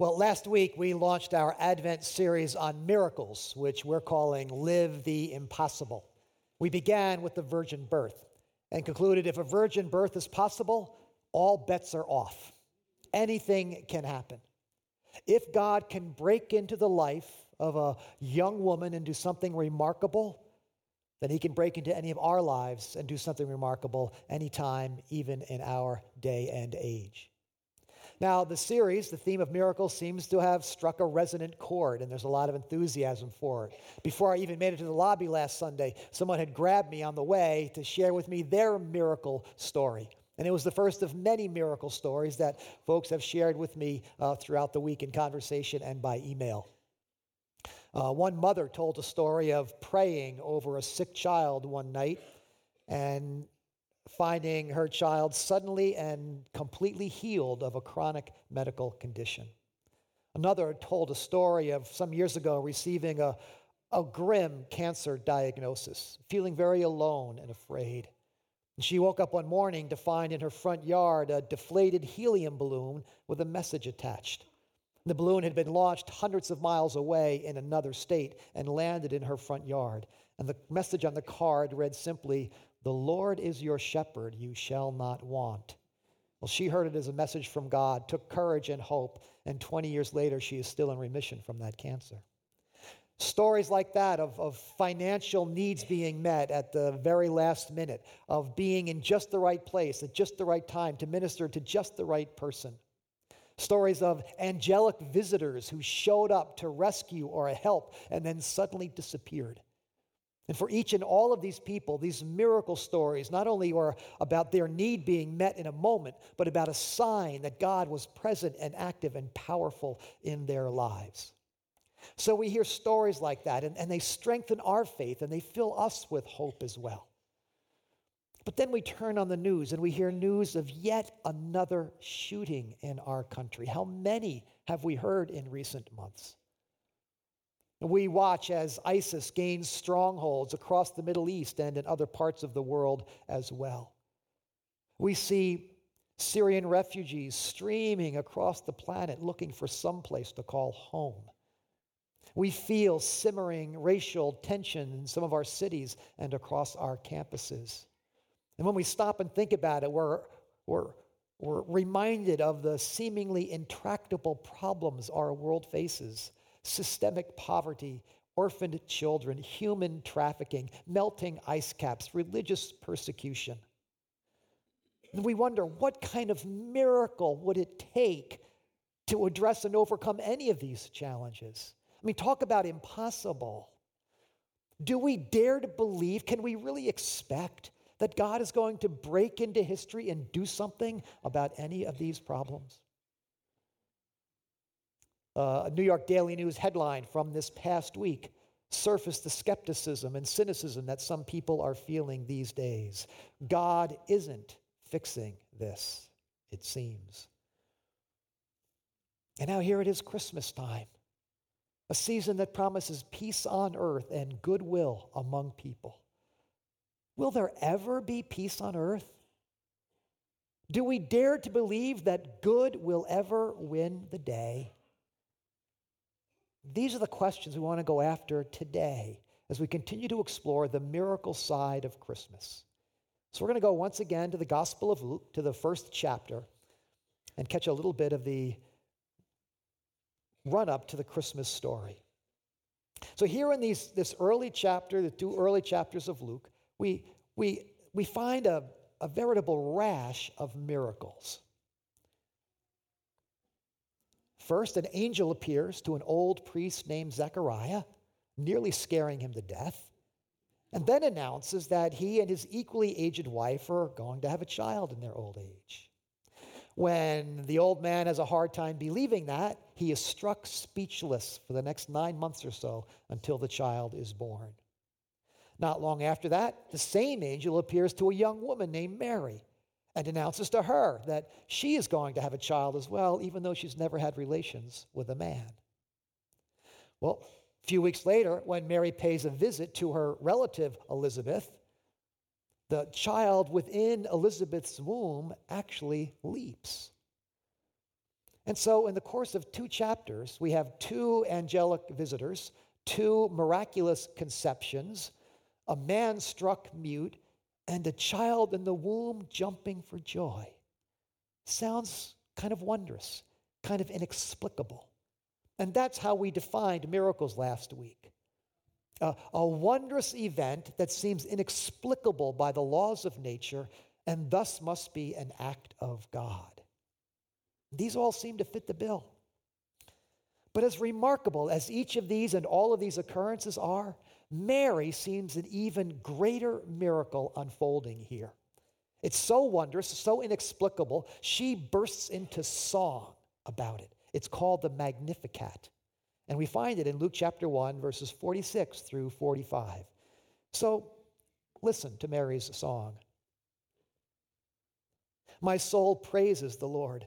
Well, last week we launched our Advent series on miracles, which we're calling Live the Impossible. We began with the virgin birth and concluded if a virgin birth is possible, all bets are off. Anything can happen. If God can break into the life of a young woman and do something remarkable, then he can break into any of our lives and do something remarkable anytime, even in our day and age. Now, the series, the theme of miracles, seems to have struck a resonant chord, and there's a lot of enthusiasm for it. Before I even made it to the lobby last Sunday, someone had grabbed me on the way to share with me their miracle story. And it was the first of many miracle stories that folks have shared with me uh, throughout the week in conversation and by email. Uh, one mother told a story of praying over a sick child one night and finding her child suddenly and completely healed of a chronic medical condition. Another told a story of some years ago receiving a, a grim cancer diagnosis, feeling very alone and afraid. And she woke up one morning to find in her front yard a deflated helium balloon with a message attached. The balloon had been launched hundreds of miles away in another state and landed in her front yard. And the message on the card read simply, The Lord is your shepherd, you shall not want. Well, she heard it as a message from God, took courage and hope, and 20 years later, she is still in remission from that cancer. Stories like that of, of financial needs being met at the very last minute, of being in just the right place at just the right time to minister to just the right person. Stories of angelic visitors who showed up to rescue or help and then suddenly disappeared. And for each and all of these people, these miracle stories not only were about their need being met in a moment, but about a sign that God was present and active and powerful in their lives. So we hear stories like that, and, and they strengthen our faith and they fill us with hope as well. But then we turn on the news and we hear news of yet another shooting in our country. How many have we heard in recent months? We watch as ISIS gains strongholds across the Middle East and in other parts of the world as well. We see Syrian refugees streaming across the planet looking for some place to call home. We feel simmering racial tension in some of our cities and across our campuses. And when we stop and think about it, we're, we're, we're reminded of the seemingly intractable problems our world faces systemic poverty, orphaned children, human trafficking, melting ice caps, religious persecution. And we wonder what kind of miracle would it take to address and overcome any of these challenges? I mean, talk about impossible. Do we dare to believe? Can we really expect that God is going to break into history and do something about any of these problems? Uh, a New York Daily News headline from this past week surfaced the skepticism and cynicism that some people are feeling these days. God isn't fixing this, it seems. And now here it is Christmas time, a season that promises peace on earth and goodwill among people. Will there ever be peace on earth? Do we dare to believe that good will ever win the day? These are the questions we want to go after today as we continue to explore the miracle side of Christmas. So, we're going to go once again to the Gospel of Luke, to the first chapter, and catch a little bit of the run up to the Christmas story. So, here in these, this early chapter, the two early chapters of Luke, we, we, we find a, a veritable rash of miracles. First, an angel appears to an old priest named Zechariah, nearly scaring him to death, and then announces that he and his equally aged wife are going to have a child in their old age. When the old man has a hard time believing that, he is struck speechless for the next nine months or so until the child is born. Not long after that, the same angel appears to a young woman named Mary and announces to her that she is going to have a child as well, even though she's never had relations with a man. Well, a few weeks later, when Mary pays a visit to her relative Elizabeth, the child within Elizabeth's womb actually leaps. And so, in the course of two chapters, we have two angelic visitors, two miraculous conceptions, a man struck mute, and a child in the womb jumping for joy. Sounds kind of wondrous, kind of inexplicable. And that's how we defined miracles last week. Uh, a wondrous event that seems inexplicable by the laws of nature and thus must be an act of God. These all seem to fit the bill. But as remarkable as each of these and all of these occurrences are, Mary seems an even greater miracle unfolding here. It's so wondrous, so inexplicable, she bursts into song about it. It's called the Magnificat. And we find it in Luke chapter 1, verses 46 through 45. So listen to Mary's song. My soul praises the Lord,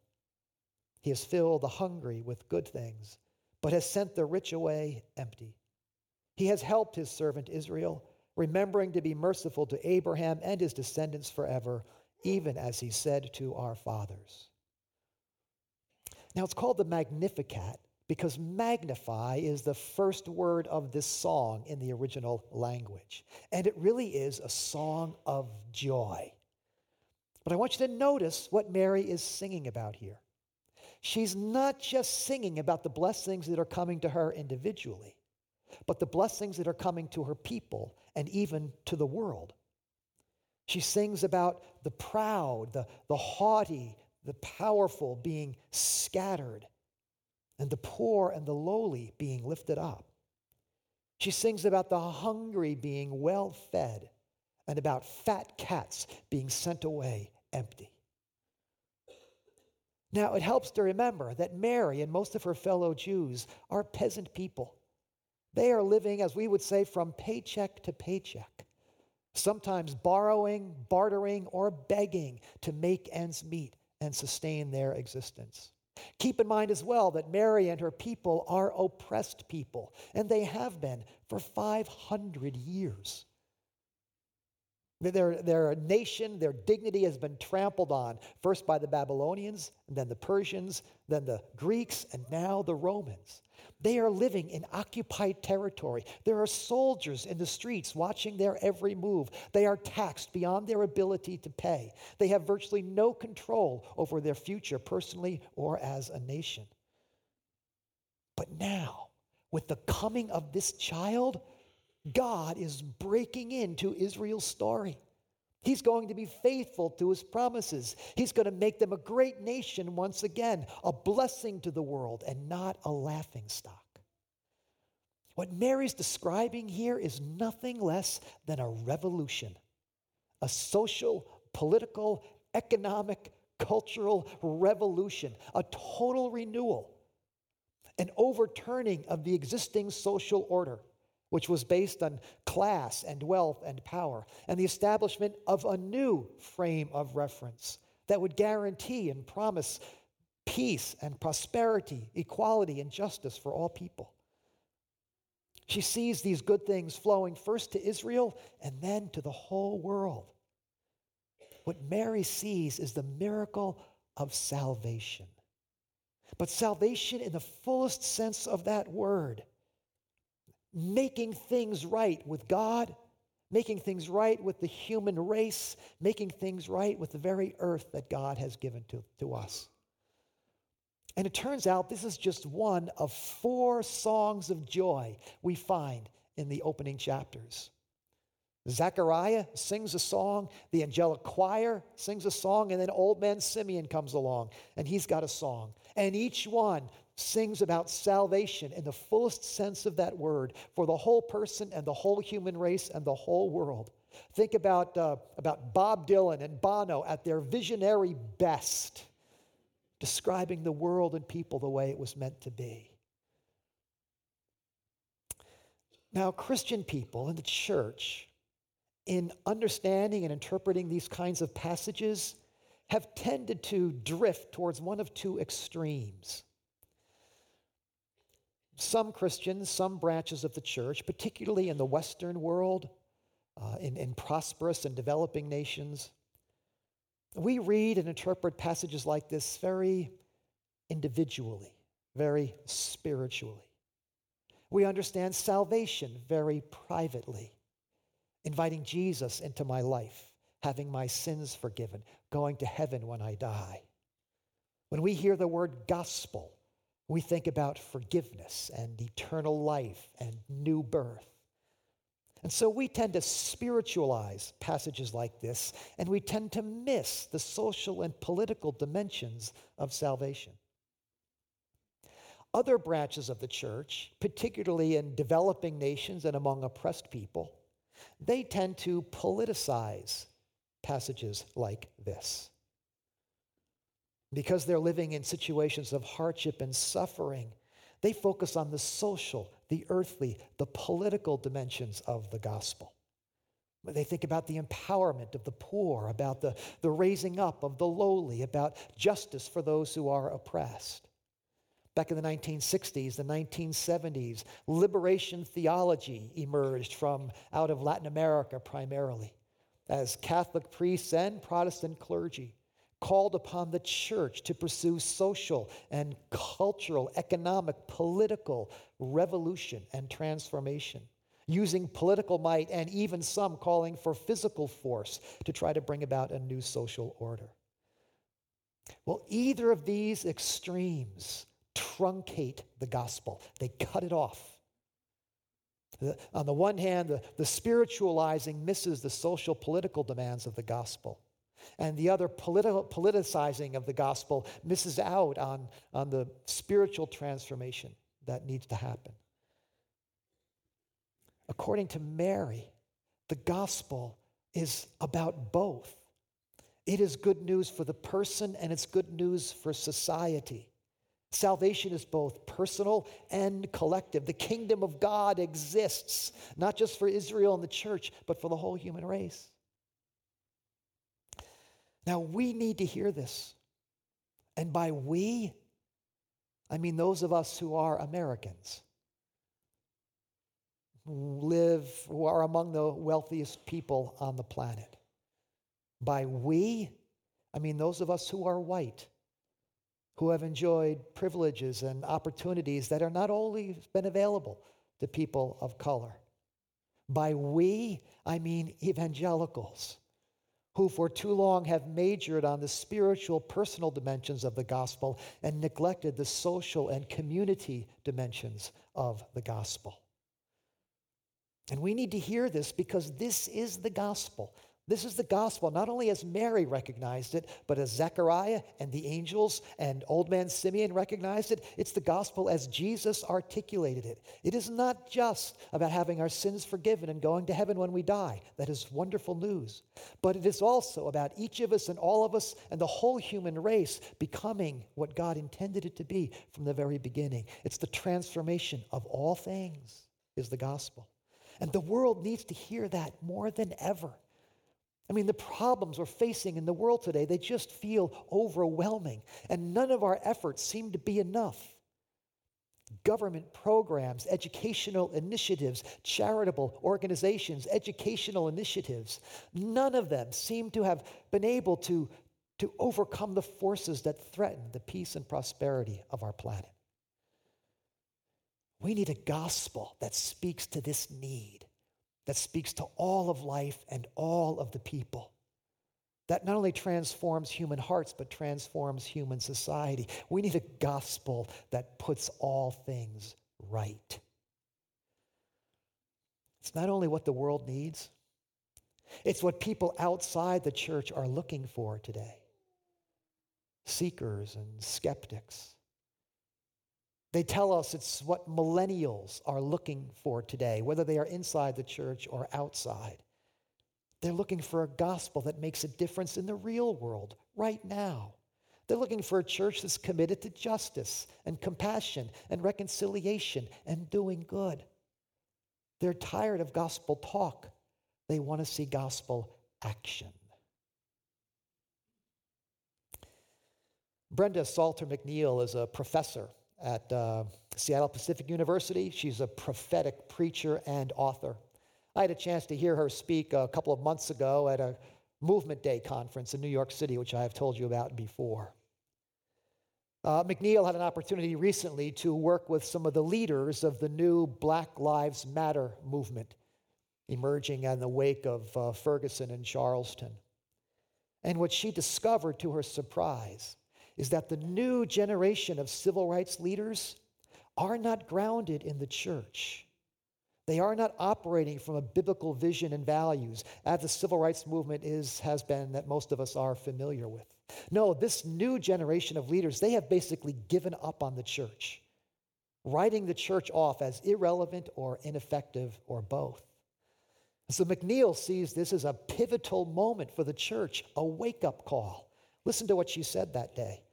He has filled the hungry with good things, but has sent the rich away empty. He has helped his servant Israel, remembering to be merciful to Abraham and his descendants forever, even as he said to our fathers. Now, it's called the Magnificat because magnify is the first word of this song in the original language. And it really is a song of joy. But I want you to notice what Mary is singing about here. She's not just singing about the blessings that are coming to her individually, but the blessings that are coming to her people and even to the world. She sings about the proud, the, the haughty, the powerful being scattered, and the poor and the lowly being lifted up. She sings about the hungry being well fed and about fat cats being sent away empty. Now, it helps to remember that Mary and most of her fellow Jews are peasant people. They are living, as we would say, from paycheck to paycheck, sometimes borrowing, bartering, or begging to make ends meet and sustain their existence. Keep in mind as well that Mary and her people are oppressed people, and they have been for 500 years. Their, their nation, their dignity has been trampled on, first by the Babylonians, then the Persians, then the Greeks, and now the Romans. They are living in occupied territory. There are soldiers in the streets watching their every move. They are taxed beyond their ability to pay. They have virtually no control over their future, personally or as a nation. But now, with the coming of this child, God is breaking into Israel's story. He's going to be faithful to his promises. He's going to make them a great nation once again, a blessing to the world and not a laughing stock. What Mary's describing here is nothing less than a revolution, a social, political, economic, cultural revolution, a total renewal, an overturning of the existing social order which was based on class and wealth and power, and the establishment of a new frame of reference that would guarantee and promise peace and prosperity, equality and justice for all people. She sees these good things flowing first to Israel and then to the whole world. What Mary sees is the miracle of salvation. But salvation in the fullest sense of that word making things right with God, making things right with the human race, making things right with the very earth that God has given to, to us. And it turns out this is just one of four songs of joy we find in the opening chapters. Zechariah sings a song, the angelic choir sings a song, and then old man Simeon comes along and he's got a song. And each one sings about salvation in the fullest sense of that word for the whole person and the whole human race and the whole world. Think about, uh, about Bob Dylan and Bono at their visionary best, describing the world and people the way it was meant to be. Now, Christian people in the church, in understanding and interpreting these kinds of passages, have tended to drift towards one of two extremes. Some Christians, some branches of the church, particularly in the Western world, uh, in, in prosperous and developing nations, we read and interpret passages like this very individually, very spiritually. We understand salvation very privately, inviting Jesus into my life, having my sins forgiven, going to heaven when I die. When we hear the word gospel, we think about forgiveness and eternal life and new birth. And so we tend to spiritualize passages like this, and we tend to miss the social and political dimensions of salvation. Other branches of the church, particularly in developing nations and among oppressed people, they tend to politicize passages like this. Because they're living in situations of hardship and suffering, they focus on the social, the earthly, the political dimensions of the gospel. They think about the empowerment of the poor, about the, the raising up of the lowly, about justice for those who are oppressed. Back in the 1960s, the 1970s, liberation theology emerged from out of Latin America primarily as Catholic priests and Protestant clergy called upon the church to pursue social and cultural, economic, political revolution and transformation, using political might and even some calling for physical force to try to bring about a new social order. Well, either of these extremes truncate the gospel, they cut it off. On the one hand, the, the spiritualizing misses the social political demands of the gospel and the other politi- politicizing of the gospel misses out on, on the spiritual transformation that needs to happen. According to Mary, the gospel is about both. It is good news for the person and it's good news for society. Salvation is both personal and collective. The kingdom of God exists, not just for Israel and the church, but for the whole human race. Now, we need to hear this. And by we, I mean those of us who are Americans, who live, who are among the wealthiest people on the planet. By we, I mean those of us who are white, who have enjoyed privileges and opportunities that are not always been available to people of color. By we, I mean evangelicals who for too long have majored on the spiritual, personal dimensions of the gospel and neglected the social and community dimensions of the gospel. And we need to hear this because this is the gospel. This is the gospel, not only as Mary recognized it, but as Zechariah and the angels and old man Simeon recognized it. It's the gospel as Jesus articulated it. It is not just about having our sins forgiven and going to heaven when we die. That is wonderful news. But it is also about each of us and all of us and the whole human race becoming what God intended it to be from the very beginning. It's the transformation of all things, is the gospel. And the world needs to hear that more than ever. I mean, the problems we're facing in the world today, they just feel overwhelming, and none of our efforts seem to be enough. Government programs, educational initiatives, charitable organizations, educational initiatives, none of them seem to have been able to, to overcome the forces that threaten the peace and prosperity of our planet. We need a gospel that speaks to this need that speaks to all of life and all of the people. That not only transforms human hearts, but transforms human society. We need a gospel that puts all things right. It's not only what the world needs, it's what people outside the church are looking for today seekers and skeptics. They tell us it's what millennials are looking for today, whether they are inside the church or outside. They're looking for a gospel that makes a difference in the real world right now, They're looking for a church that's committed to justice and compassion and reconciliation and doing good. They're tired of gospel talk. They want to see gospel action. Brenda Salter McNeil is a professor at uh, Seattle Pacific University. She's a prophetic preacher and author. I had a chance to hear her speak a couple of months ago at a Movement Day conference in New York City, which I have told you about before. Uh, McNeil had an opportunity recently to work with some of the leaders of the new Black Lives Matter movement emerging in the wake of uh, Ferguson and Charleston. And what she discovered to her surprise is that the new generation of civil rights leaders are not grounded in the church. They are not operating from a biblical vision and values, as the civil rights movement is, has been that most of us are familiar with. No, this new generation of leaders, they have basically given up on the church, writing the church off as irrelevant or ineffective or both. So McNeil sees this as a pivotal moment for the church, a wake up call. Listen to what she said that day.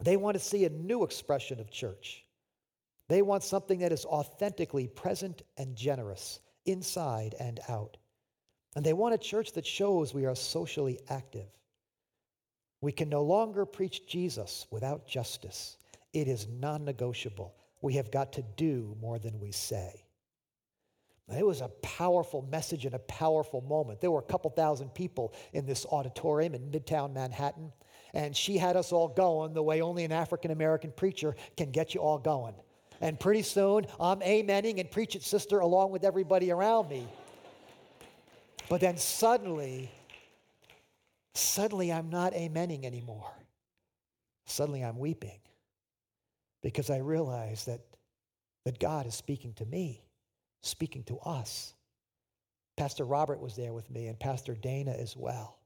They want to see a new expression of church. They want something that is authentically present and generous, inside and out. And they want a church that shows we are socially active. We can no longer preach Jesus without justice. It is non negotiable. We have got to do more than we say. It was a powerful message and a powerful moment. There were a couple thousand people in this auditorium in Midtown Manhattan, and she had us all going the way only an African American preacher can get you all going. And pretty soon, I'm amening and preach it, sister, along with everybody around me. But then suddenly, suddenly I'm not amening anymore. Suddenly I'm weeping because I realize that, that God is speaking to me speaking to us. Pastor Robert was there with me and Pastor Dana as well.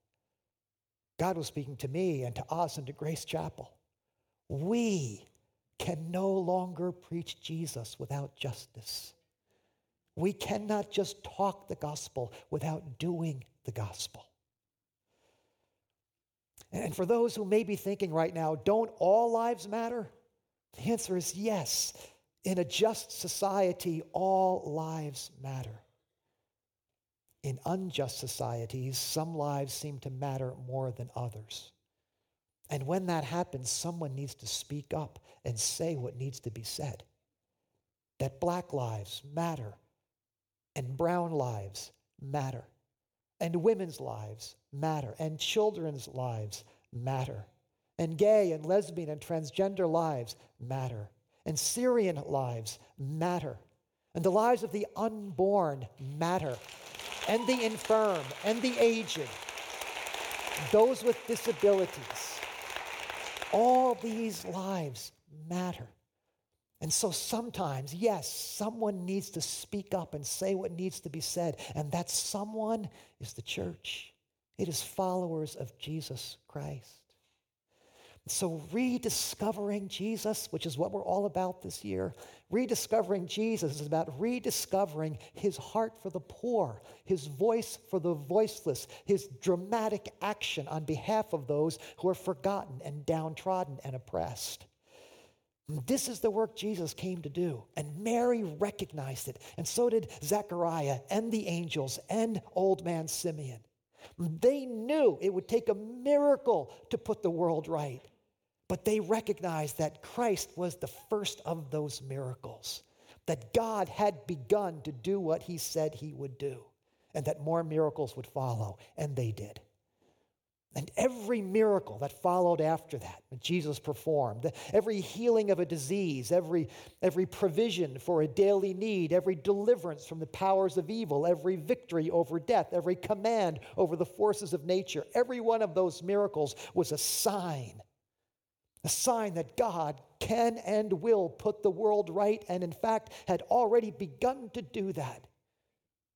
God was speaking to me and to us and to Grace Chapel. We can no longer preach Jesus without justice. We cannot just talk the gospel without doing the gospel. And for those who may be thinking right now, don't all lives matter? The answer is yes. In a just society, all lives matter. In unjust societies, some lives seem to matter more than others. And when that happens, someone needs to speak up and say what needs to be said. That black lives matter, and brown lives matter, and women's lives matter, and children's lives matter, and gay and lesbian and transgender lives matter and Syrian lives matter. And the lives of the unborn matter. And the infirm and the aged. Those with disabilities. All these lives matter. And so sometimes, yes, someone needs to speak up and say what needs to be said. And that someone is the church, it is followers of Jesus Christ. So, rediscovering Jesus, which is what we're all about this year, rediscovering Jesus is about rediscovering his heart for the poor, his voice for the voiceless, his dramatic action on behalf of those who are forgotten and downtrodden and oppressed. This is the work Jesus came to do. And Mary recognized it. And so did Zechariah and the angels and old man Simeon. They knew it would take a miracle to put the world right. But they recognized that Christ was the first of those miracles, that God had begun to do what he said he would do, and that more miracles would follow, and they did. And every miracle that followed after that, that Jesus performed, every healing of a disease, every, every provision for a daily need, every deliverance from the powers of evil, every victory over death, every command over the forces of nature, every one of those miracles was a sign a sign that God can and will put the world right, and in fact had already begun to do that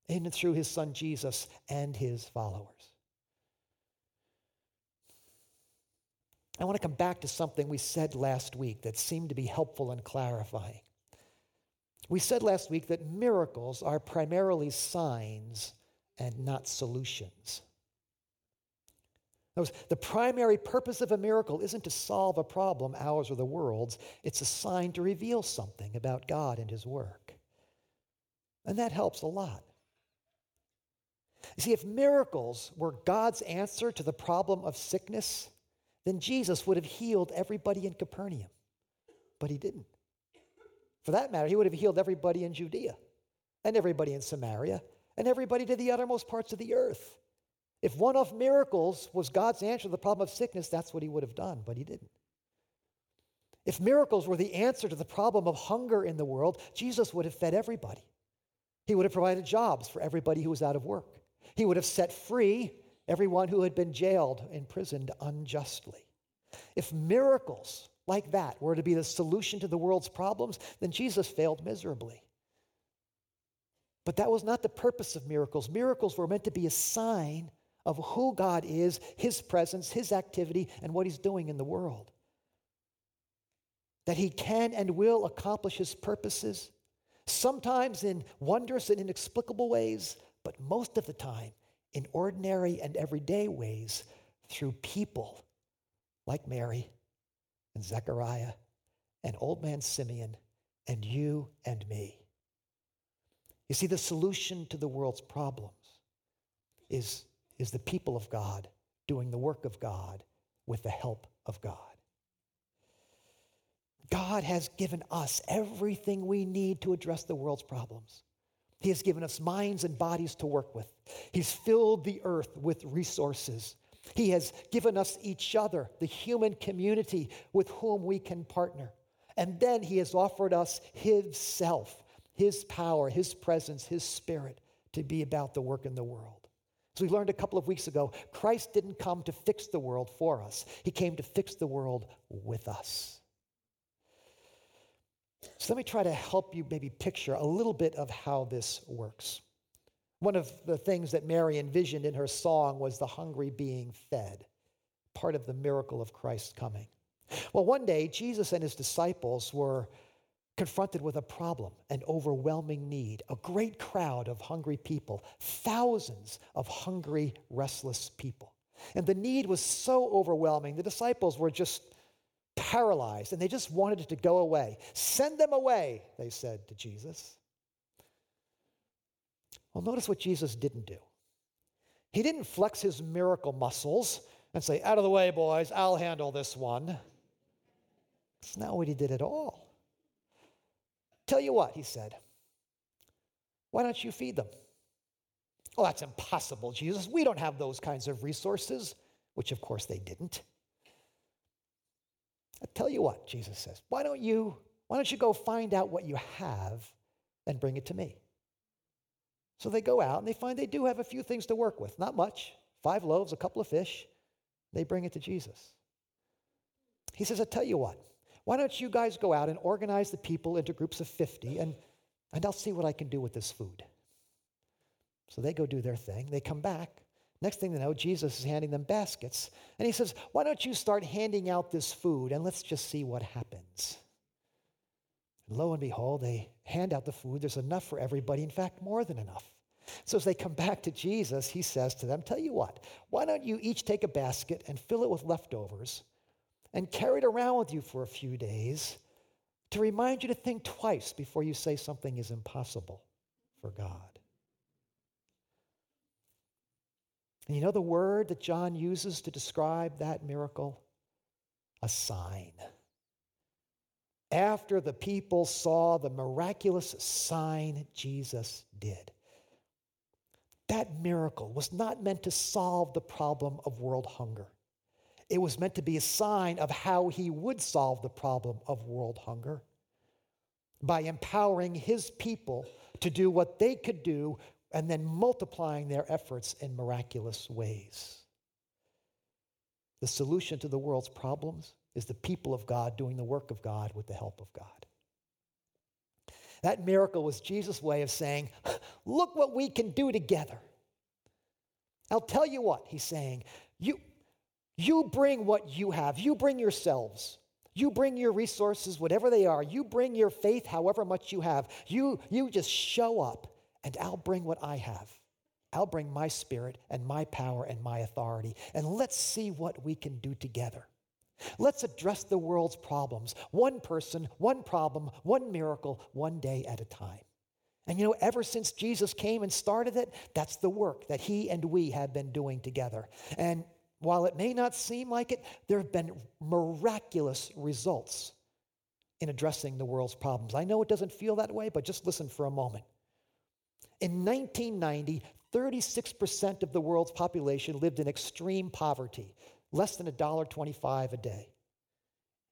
in and through his son Jesus and his followers. I want to come back to something we said last week that seemed to be helpful in clarifying. We said last week that miracles are primarily signs and not solutions. The primary purpose of a miracle isn't to solve a problem, ours or the world's. It's a sign to reveal something about God and His work. And that helps a lot. You see, if miracles were God's answer to the problem of sickness, then Jesus would have healed everybody in Capernaum. But he didn't. For that matter, he would have healed everybody in Judea, and everybody in Samaria, and everybody to the uttermost parts of the earth. If one off miracles was God's answer to the problem of sickness, that's what he would have done, but he didn't. If miracles were the answer to the problem of hunger in the world, Jesus would have fed everybody. He would have provided jobs for everybody who was out of work. He would have set free everyone who had been jailed, imprisoned unjustly. If miracles like that were to be the solution to the world's problems, then Jesus failed miserably. But that was not the purpose of miracles. Miracles were meant to be a sign of who God is, His presence, His activity, and what He's doing in the world. That He can and will accomplish His purposes, sometimes in wondrous and inexplicable ways, but most of the time in ordinary and everyday ways through people like Mary and Zechariah and old man Simeon and you and me. You see, the solution to the world's problems is, is the people of God doing the work of God with the help of God. God has given us everything we need to address the world's problems. He has given us minds and bodies to work with. He's filled the earth with resources. He has given us each other, the human community with whom we can partner. And then He has offered us Himself, His power, His presence, His Spirit to be about the work in the world. As we learned a couple of weeks ago, Christ didn't come to fix the world for us, He came to fix the world with us. So let me try to help you maybe picture a little bit of how this works. One of the things that Mary envisioned in her song was the hungry being fed, part of the miracle of Christ's coming. Well, one day, Jesus and his disciples were confronted with a problem, an overwhelming need, a great crowd of hungry people, thousands of hungry, restless people. And the need was so overwhelming, the disciples were just paralyzed and they just wanted it to go away. Send them away, they said to Jesus. Well, notice what Jesus didn't do. He didn't flex his miracle muscles and say, Out of the way, boys, I'll handle this one. That's not what he did at all. Tell you what, he said, why don't you feed them? Oh, that's impossible, Jesus. We don't have those kinds of resources, which of course they didn't. I tell you what, Jesus says, why don't you why don't you go find out what you have and bring it to me? So they go out and they find they do have a few things to work with. Not much. Five loaves, a couple of fish. They bring it to Jesus. He says, I tell you what, why don't you guys go out and organize the people into groups of 50 and, and I'll see what I can do with this food. So they go do their thing. They come back. Next thing they know, Jesus is handing them baskets. And he says, Why don't you start handing out this food and let's just see what happens? And lo and behold, they hand out the food. There's enough for everybody, in fact, more than enough. So as they come back to Jesus, he says to them, Tell you what, why don't you each take a basket and fill it with leftovers and carry it around with you for a few days to remind you to think twice before you say something is impossible for God. And you know the word that John uses to describe that miracle? A sign. After the people saw the miraculous sign Jesus did, that miracle was not meant to solve the problem of world hunger. It was meant to be a sign of how he would solve the problem of world hunger by empowering his people to do what they could do and then multiplying their efforts in miraculous ways. The solution to the world's problems is the people of God doing the work of God with the help of God. That miracle was Jesus' way of saying, Look what we can do together. I'll tell you what, he's saying. You, you bring what you have, you bring yourselves. You bring your resources, whatever they are. You bring your faith, however much you have. You, you just show up and I'll bring what I have. I'll bring my spirit and my power and my authority, and let's see what we can do together. Let's address the world's problems, one person, one problem, one miracle, one day at a time. And you know, ever since Jesus came and started it, that's the work that he and we have been doing together. And while it may not seem like it, there have been miraculous results in addressing the world's problems. I know it doesn't feel that way, but just listen for a moment. In 1990, 36% of the world's population lived in extreme poverty, less than $1.25 a day.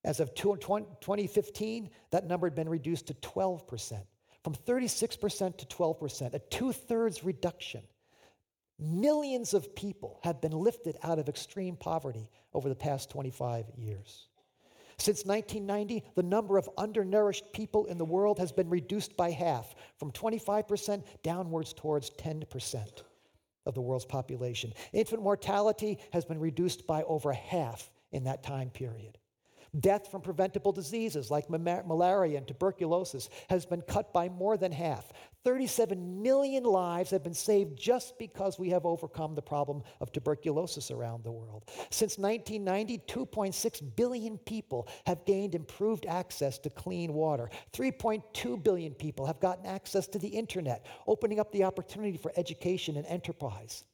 As of 2015, that number had been reduced to 12%, from 36% to 12%, a two thirds reduction. Millions of people have been lifted out of extreme poverty over the past 25 years. Since 1990, the number of undernourished people in the world has been reduced by half, from 25% downwards towards 10% of the world's population. Infant mortality has been reduced by over half in that time period. Death from preventable diseases like malaria and tuberculosis has been cut by more than half. 37 million lives have been saved just because we have overcome the problem of tuberculosis around the world. Since 1990, 2.6 billion people have gained improved access to clean water. 3.2 billion people have gotten access to the internet, opening up the opportunity for education and enterprise.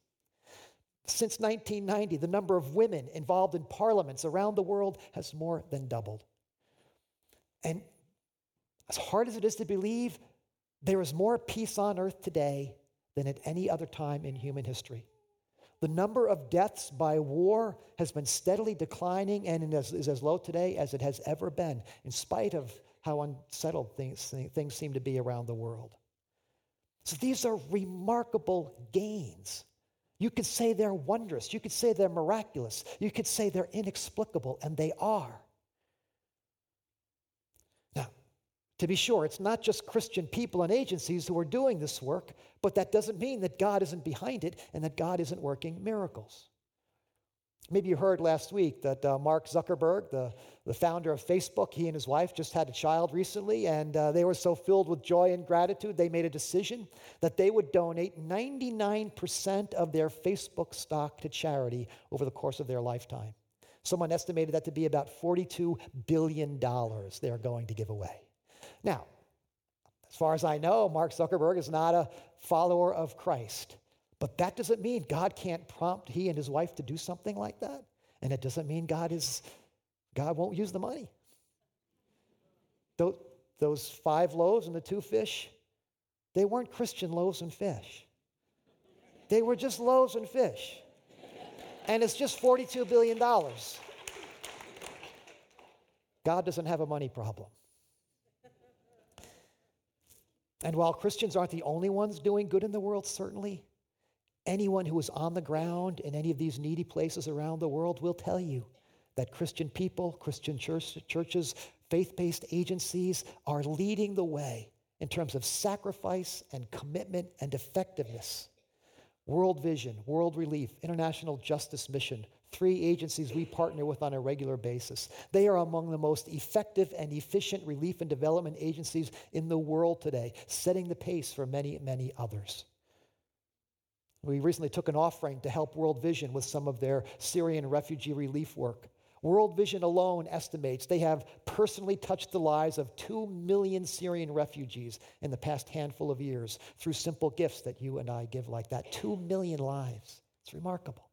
Since 1990, the number of women involved in parliaments around the world has more than doubled. And as hard as it is to believe, there is more peace on earth today than at any other time in human history. The number of deaths by war has been steadily declining and is as low today as it has ever been, in spite of how unsettled things, things seem to be around the world. So these are remarkable gains. You could say they're wondrous. You could say they're miraculous. You could say they're inexplicable, and they are. Now, to be sure, it's not just Christian people and agencies who are doing this work, but that doesn't mean that God isn't behind it and that God isn't working miracles. Maybe you heard last week that uh, Mark Zuckerberg, the, the founder of Facebook, he and his wife just had a child recently, and uh, they were so filled with joy and gratitude, they made a decision that they would donate 99% of their Facebook stock to charity over the course of their lifetime. Someone estimated that to be about $42 billion they're going to give away. Now, as far as I know, Mark Zuckerberg is not a follower of Christ. But that doesn't mean God can't prompt he and his wife to do something like that. And it doesn't mean God is God won't use the money. Those five loaves and the two fish, they weren't Christian loaves and fish. They were just loaves and fish. And it's just $42 billion. God doesn't have a money problem. And while Christians aren't the only ones doing good in the world, certainly, Anyone who is on the ground in any of these needy places around the world will tell you that Christian people, Christian church, churches, faith based agencies are leading the way in terms of sacrifice and commitment and effectiveness. World Vision, World Relief, International Justice Mission, three agencies we partner with on a regular basis. They are among the most effective and efficient relief and development agencies in the world today, setting the pace for many, many others. We recently took an offering to help World Vision with some of their Syrian refugee relief work. World Vision alone estimates they have personally touched the lives of 2 million Syrian refugees in the past handful of years through simple gifts that you and I give like that. 2 million lives. It's remarkable.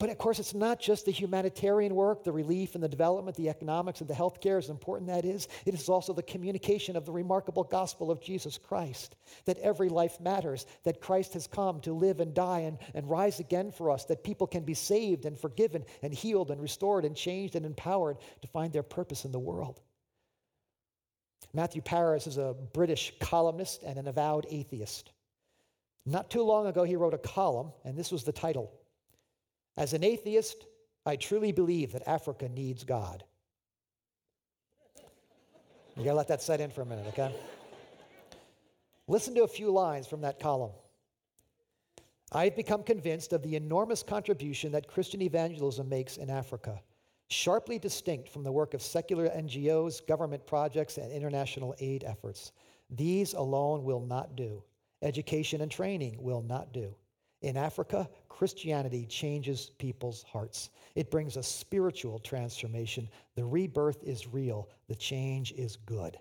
But of course, it's not just the humanitarian work, the relief and the development, the economics and the healthcare, as important that is. It is also the communication of the remarkable gospel of Jesus Christ that every life matters, that Christ has come to live and die and, and rise again for us, that people can be saved and forgiven and healed and restored and changed and empowered to find their purpose in the world. Matthew Parris is a British columnist and an avowed atheist. Not too long ago, he wrote a column, and this was the title as an atheist, I truly believe that Africa needs God. You gotta let that set in for a minute, okay? Listen to a few lines from that column. I've become convinced of the enormous contribution that Christian evangelism makes in Africa, sharply distinct from the work of secular NGOs, government projects, and international aid efforts. These alone will not do. Education and training will not do. In Africa, Christianity changes people's hearts. It brings a spiritual transformation. The rebirth is real, the change is good.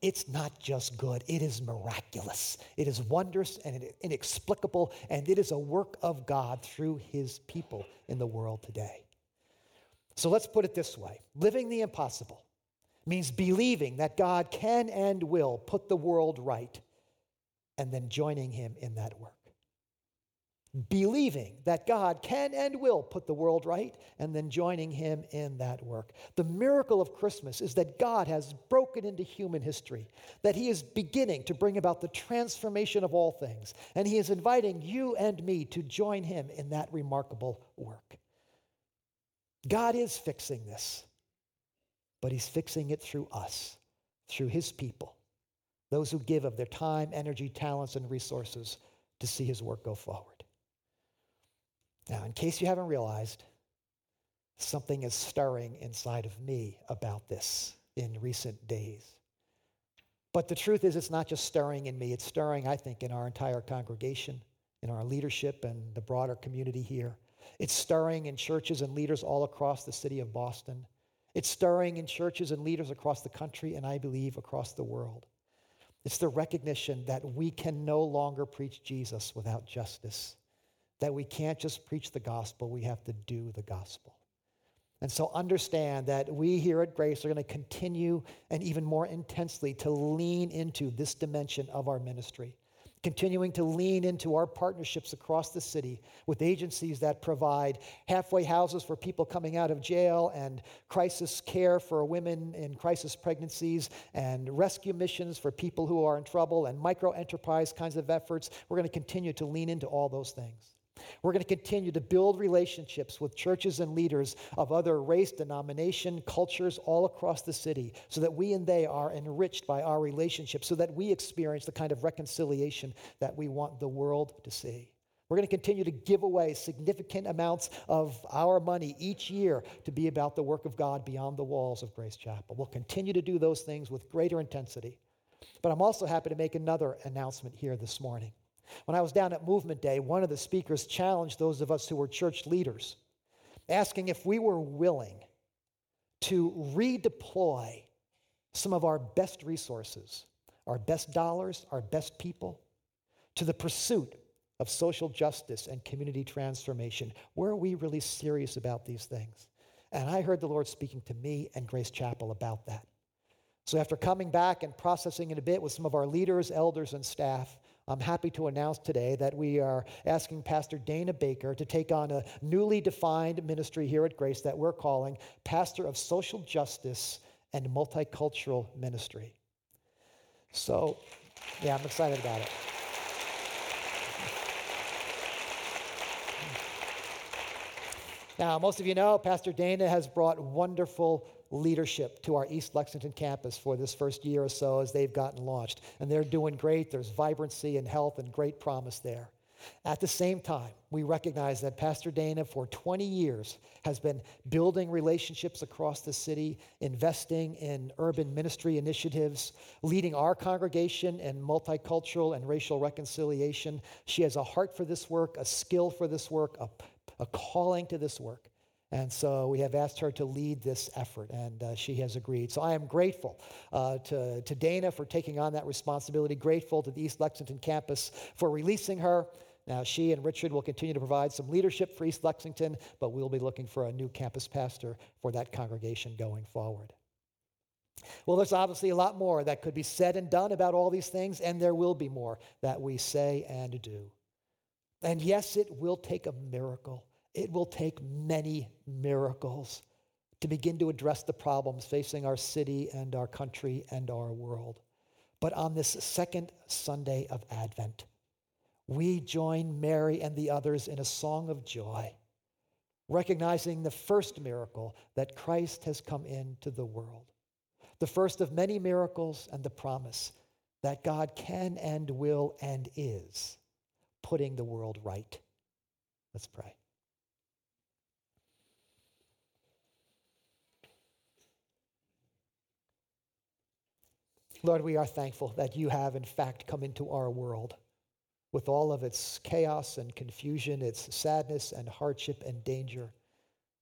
It's not just good, it is miraculous. It is wondrous and inexplicable, and it is a work of God through his people in the world today. So let's put it this way living the impossible means believing that God can and will put the world right and then joining him in that work believing that God can and will put the world right, and then joining Him in that work. The miracle of Christmas is that God has broken into human history, that He is beginning to bring about the transformation of all things, and He is inviting you and me to join Him in that remarkable work. God is fixing this, but He's fixing it through us, through His people, those who give of their time, energy, talents, and resources to see His work go forward. Now, in case you haven't realized, something is stirring inside of me about this in recent days. But the truth is, it's not just stirring in me, it's stirring, I think, in our entire congregation, in our leadership, and the broader community here. It's stirring in churches and leaders all across the city of Boston. It's stirring in churches and leaders across the country, and I believe across the world. It's the recognition that we can no longer preach Jesus without justice that we can't just preach the gospel, we have to do the gospel. And so understand that we here at Grace are going to continue and even more intensely to lean into this dimension of our ministry, continuing to lean into our partnerships across the city with agencies that provide halfway houses for people coming out of jail and crisis care for women in crisis pregnancies and rescue missions for people who are in trouble and micro enterprise kinds of efforts. We're going to continue to lean into all those things. We're going to continue to build relationships with churches and leaders of other race, denomination, cultures all across the city so that we and they are enriched by our relationship, so that we experience the kind of reconciliation that we want the world to see. We're going to continue to give away significant amounts of our money each year to be about the work of God beyond the walls of Grace Chapel. We'll continue to do those things with greater intensity. But I'm also happy to make another announcement here this morning. When I was down at Movement Day, one of the speakers challenged those of us who were church leaders, asking if we were willing to redeploy some of our best resources, our best dollars, our best people, to the pursuit of social justice and community transformation. Were we really serious about these things? And I heard the Lord speaking to me and Grace Chapel about that. So, after coming back and processing it a bit with some of our leaders, elders, and staff, I'm happy to announce today that we are asking Pastor Dana Baker to take on a newly defined ministry here at Grace that we're calling Pastor of Social Justice and Multicultural Ministry. So, yeah, I'm excited about it. Now, most of you know Pastor Dana has brought wonderful leadership to our East Lexington campus for this first year or so as they've gotten launched. And they're doing great. There's vibrancy and health and great promise there. At the same time, we recognize that Pastor Dana, for 20 years, has been building relationships across the city, investing in urban ministry initiatives, leading our congregation in multicultural and racial reconciliation. She has a heart for this work, a skill for this work, a, a calling to this work. And so we have asked her to lead this effort, and uh, she has agreed. So I am grateful uh, to, to Dana for taking on that responsibility, grateful to the East Lexington campus for releasing her. Now, she and Richard will continue to provide some leadership for East Lexington, but we'll be looking for a new campus pastor for that congregation going forward. Well, there's obviously a lot more that could be said and done about all these things, and there will be more that we say and do. And yes, it will take a miracle it will take many miracles to begin to address the problems facing our city and our country and our world. But on this second Sunday of Advent, we join Mary and the others in a song of joy, recognizing the first miracle that Christ has come into the world, the first of many miracles and the promise that God can and will and is putting the world right. Let's pray. Lord, we are thankful that you have, in fact, come into our world with all of its chaos and confusion, its sadness and hardship and danger.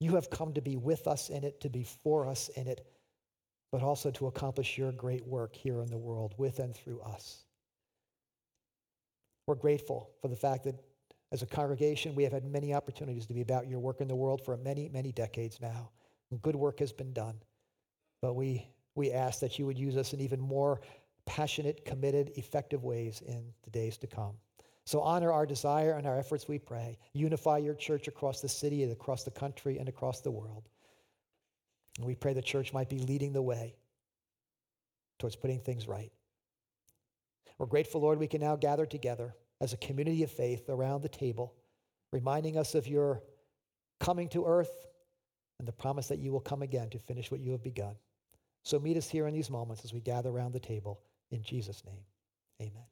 You have come to be with us in it, to be for us in it, but also to accomplish your great work here in the world with and through us. We're grateful for the fact that as a congregation, we have had many opportunities to be about your work in the world for many, many decades now. Good work has been done. But we, we ask that you would use us in even more passionate, committed, effective ways in the days to come. So honor our desire and our efforts, we pray. Unify your church across the city and across the country and across the world. And we pray the church might be leading the way towards putting things right. We're grateful, Lord, we can now gather together as a community of faith around the table, reminding us of your coming to earth and the promise that you will come again to finish what you have begun. So meet us here in these moments as we gather around the table. In Jesus' name, amen.